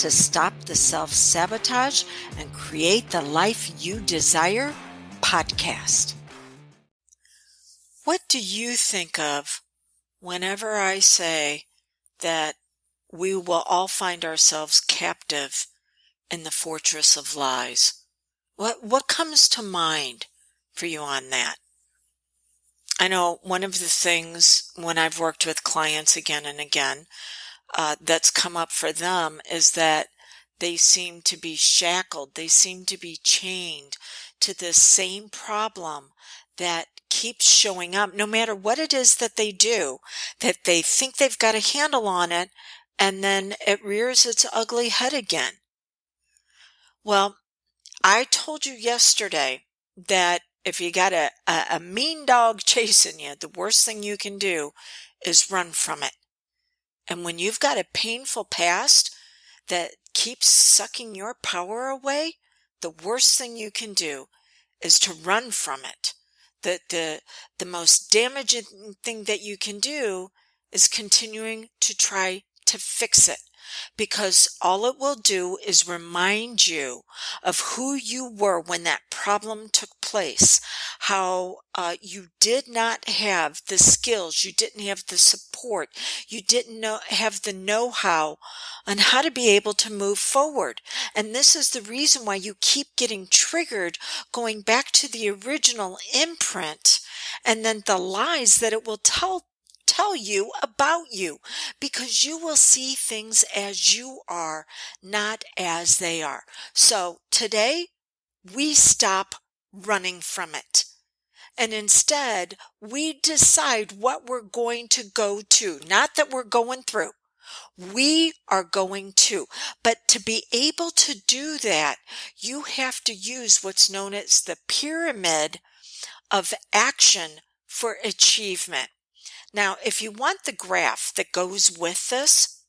to Stop the Self Sabotage and Create the Life You Desire podcast. What do you think of whenever I say that we will all find ourselves captive in the fortress of lies? What, what comes to mind for you on that? I know one of the things when I've worked with clients again and again, uh, that's come up for them is that they seem to be shackled. They seem to be chained to this same problem that keeps showing up no matter what it is that they do, that they think they've got a handle on it and then it rears its ugly head again. Well, I told you yesterday that if you got a, a, a mean dog chasing you, the worst thing you can do is run from it. And when you've got a painful past that keeps sucking your power away, the worst thing you can do is to run from it. The, the, the most damaging thing that you can do is continuing to try to fix it because all it will do is remind you of who you were when that problem took place, how uh, you did not have the skills, you didn't have the support, you didn't know, have the know-how on how to be able to move forward. And this is the reason why you keep getting triggered going back to the original imprint and then the lies that it will tell tell you about you because you will see things as you are, not as they are. So today we stop running from it. And instead, we decide what we're going to go to, not that we're going through. We are going to. But to be able to do that, you have to use what's known as the pyramid of action for achievement. Now, if you want the graph that goes with this,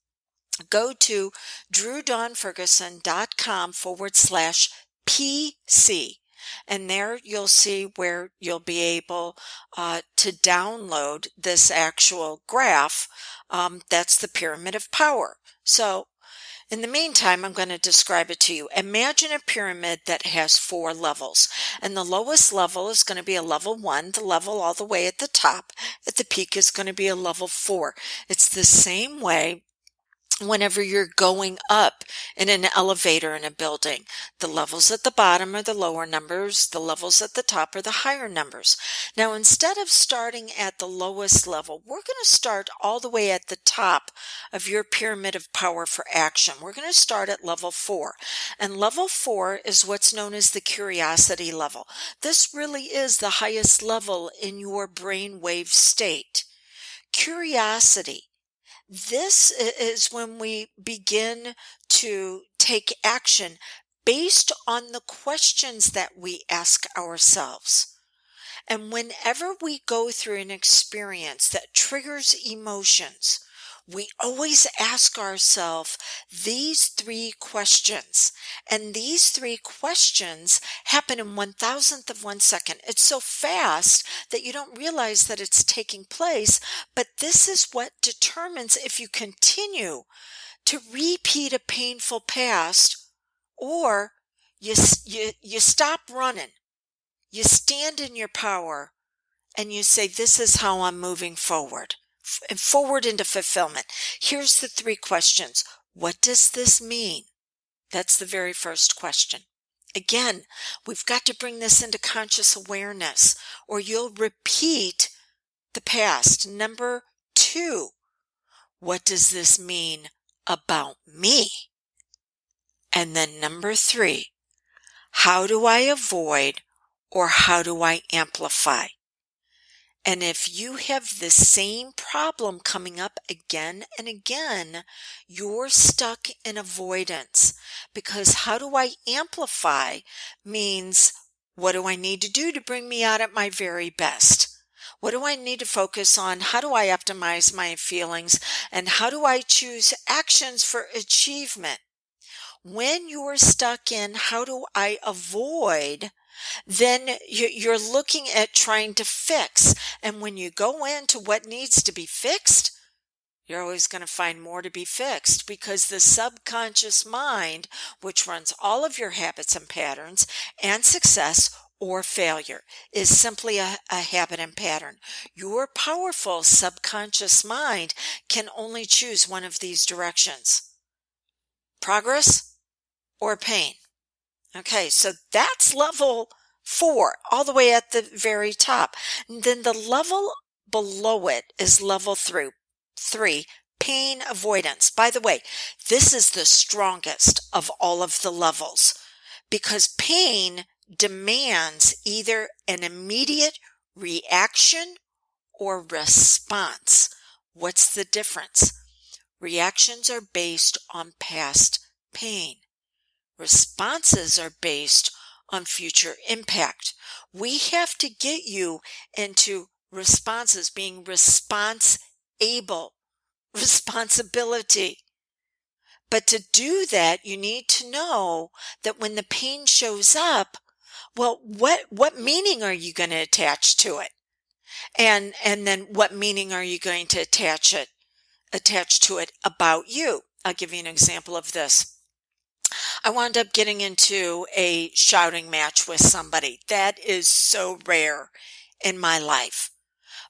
go to drewdawnferguson.com forward slash PC. And there you'll see where you'll be able uh, to download this actual graph. Um, that's the pyramid of power. So in the meantime, I'm going to describe it to you. Imagine a pyramid that has four levels, and the lowest level is going to be a level one. The level all the way at the top, at the peak, is going to be a level four. It's the same way whenever you're going up in an elevator in a building. The levels at the bottom are the lower numbers, the levels at the top are the higher numbers. Now, instead of starting at the lowest level, we're going to start all the way at the top of your pyramid of power for action. We're going to start at level four. And level four is what's known as the curiosity level. This really is the highest level in your brainwave state. Curiosity this is when we begin to take action based on the questions that we ask ourselves. And whenever we go through an experience that triggers emotions, we always ask ourselves these three questions. And these three questions happen in one thousandth of one second. It's so fast that you don't realize that it's taking place. But this is what determines if you continue to repeat a painful past or you, you, you stop running. You stand in your power and you say, this is how I'm moving forward forward into fulfillment. Here's the three questions. What does this mean? That's the very first question. Again, we've got to bring this into conscious awareness or you'll repeat the past. Number two, what does this mean about me? And then number three, how do I avoid or how do I amplify? And if you have the same problem coming up again and again, you're stuck in avoidance because how do I amplify means what do I need to do to bring me out at my very best? What do I need to focus on? How do I optimize my feelings? And how do I choose actions for achievement? When you're stuck in how do I avoid, then you're looking at trying to fix. And when you go into what needs to be fixed, you're always going to find more to be fixed because the subconscious mind, which runs all of your habits and patterns and success or failure, is simply a, a, habit and pattern. Your powerful subconscious mind can only choose one of these directions progress or pain. Okay, so that's level four, all the way at the very top. And then the level below it is level three, three, pain avoidance. By the way, this is the strongest of all of the levels because pain demands either an immediate reaction or response. What's the difference? Reactions are based on past pain. Responses are based on future impact. We have to get you into responses, being response able, responsibility. But to do that, you need to know that when the pain shows up, well, what, what meaning are you going to attach to it? And, and then what meaning are you going to attach it, attach to it about you? I'll give you an example of this. I wound up getting into a shouting match with somebody. That is so rare in my life.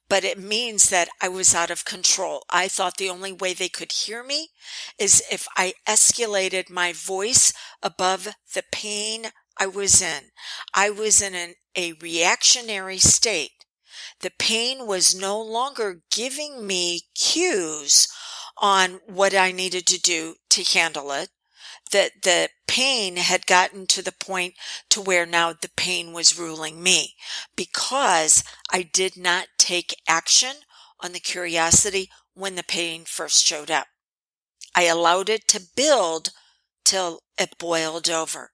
But it means that I was out of control. I thought the only way they could hear me is if I escalated my voice above the pain I was in. I was in an, a reactionary state. The pain was no longer giving me cues on what I needed to do to handle it that the pain had gotten to the point to where now the pain was ruling me because I did not take action on the curiosity when the pain first showed up. I allowed it to build till it boiled over.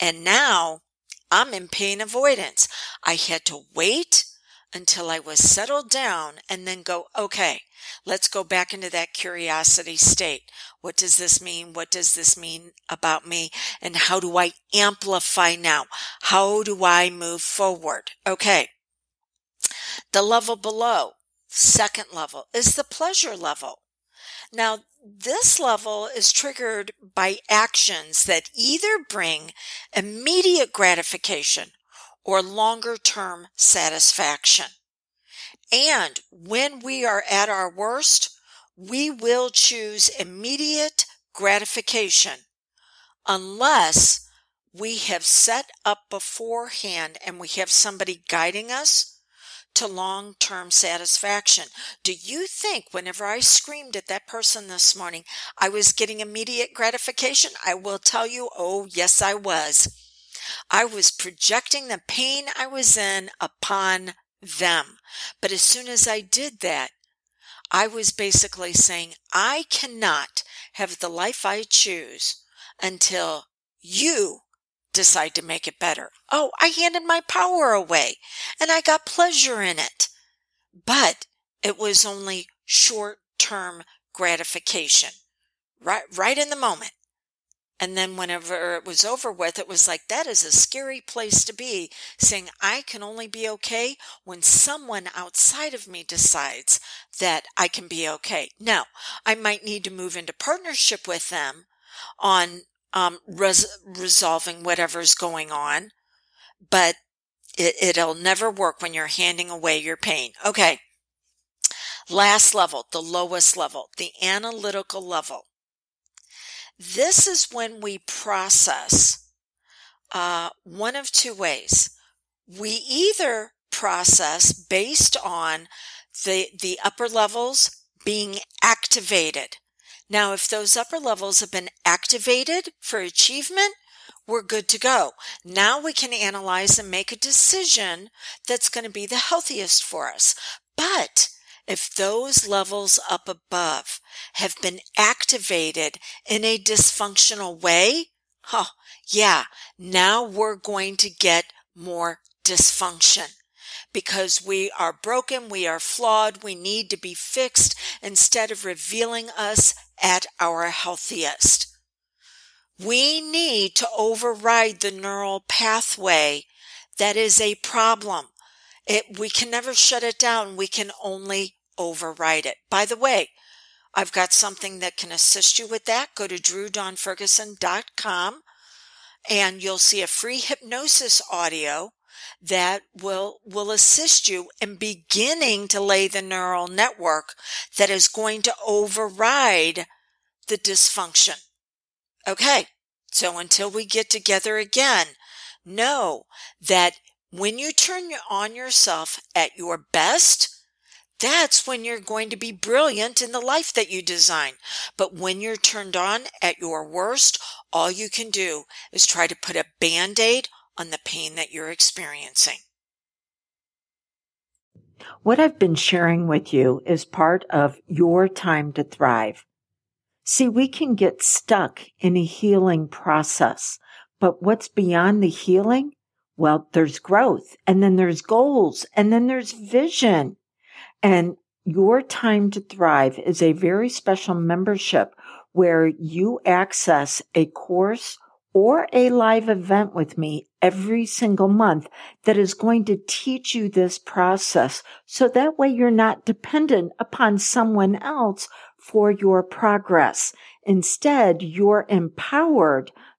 And now I'm in pain avoidance. I had to wait until I was settled down and then go, okay, let's go back into that curiosity state. What does this mean? What does this mean about me? And how do I amplify now? How do I move forward? Okay. The level below, second level, is the pleasure level. Now, this level is triggered by actions that either bring immediate gratification or longer term satisfaction. And when we are at our worst, we will choose immediate gratification unless we have set up beforehand and we have somebody guiding us to long term satisfaction. Do you think whenever I screamed at that person this morning, I was getting immediate gratification? I will tell you, oh, yes, I was. I was projecting the pain I was in upon them. But as soon as I did that, I was basically saying, I cannot have the life I choose until you decide to make it better. Oh, I handed my power away and I got pleasure in it. But it was only short term gratification. Right, right in the moment. And then whenever it was over with, it was like, that is a scary place to be, saying, I can only be okay when someone outside of me decides that I can be okay. Now, I might need to move into partnership with them on um, res- resolving whatever's going on, but it, it'll never work when you're handing away your pain. Okay. Last level, the lowest level, the analytical level. This is when we process uh, one of two ways. We either process based on the, the upper levels being activated. Now, if those upper levels have been activated for achievement, we're good to go. Now we can analyze and make a decision that's going to be the healthiest for us. But if those levels up above have been activated in a dysfunctional way, huh, yeah, now we're going to get more dysfunction because we are broken, we are flawed, we need to be fixed instead of revealing us at our healthiest. We need to override the neural pathway that is a problem. It, we can never shut it down. We can only override it. By the way, I've got something that can assist you with that. Go to drewdonferguson.com and you'll see a free hypnosis audio that will, will assist you in beginning to lay the neural network that is going to override the dysfunction. Okay. So until we get together again, know that when you turn on yourself at your best, that's when you're going to be brilliant in the life that you design. But when you're turned on at your worst, all you can do is try to put a band-aid on the pain that you're experiencing. What I've been sharing with you is part of your time to thrive. See, we can get stuck in a healing process, but what's beyond the healing? Well, there's growth and then there's goals and then there's vision. And your time to thrive is a very special membership where you access a course or a live event with me every single month that is going to teach you this process. So that way you're not dependent upon someone else for your progress. Instead, you're empowered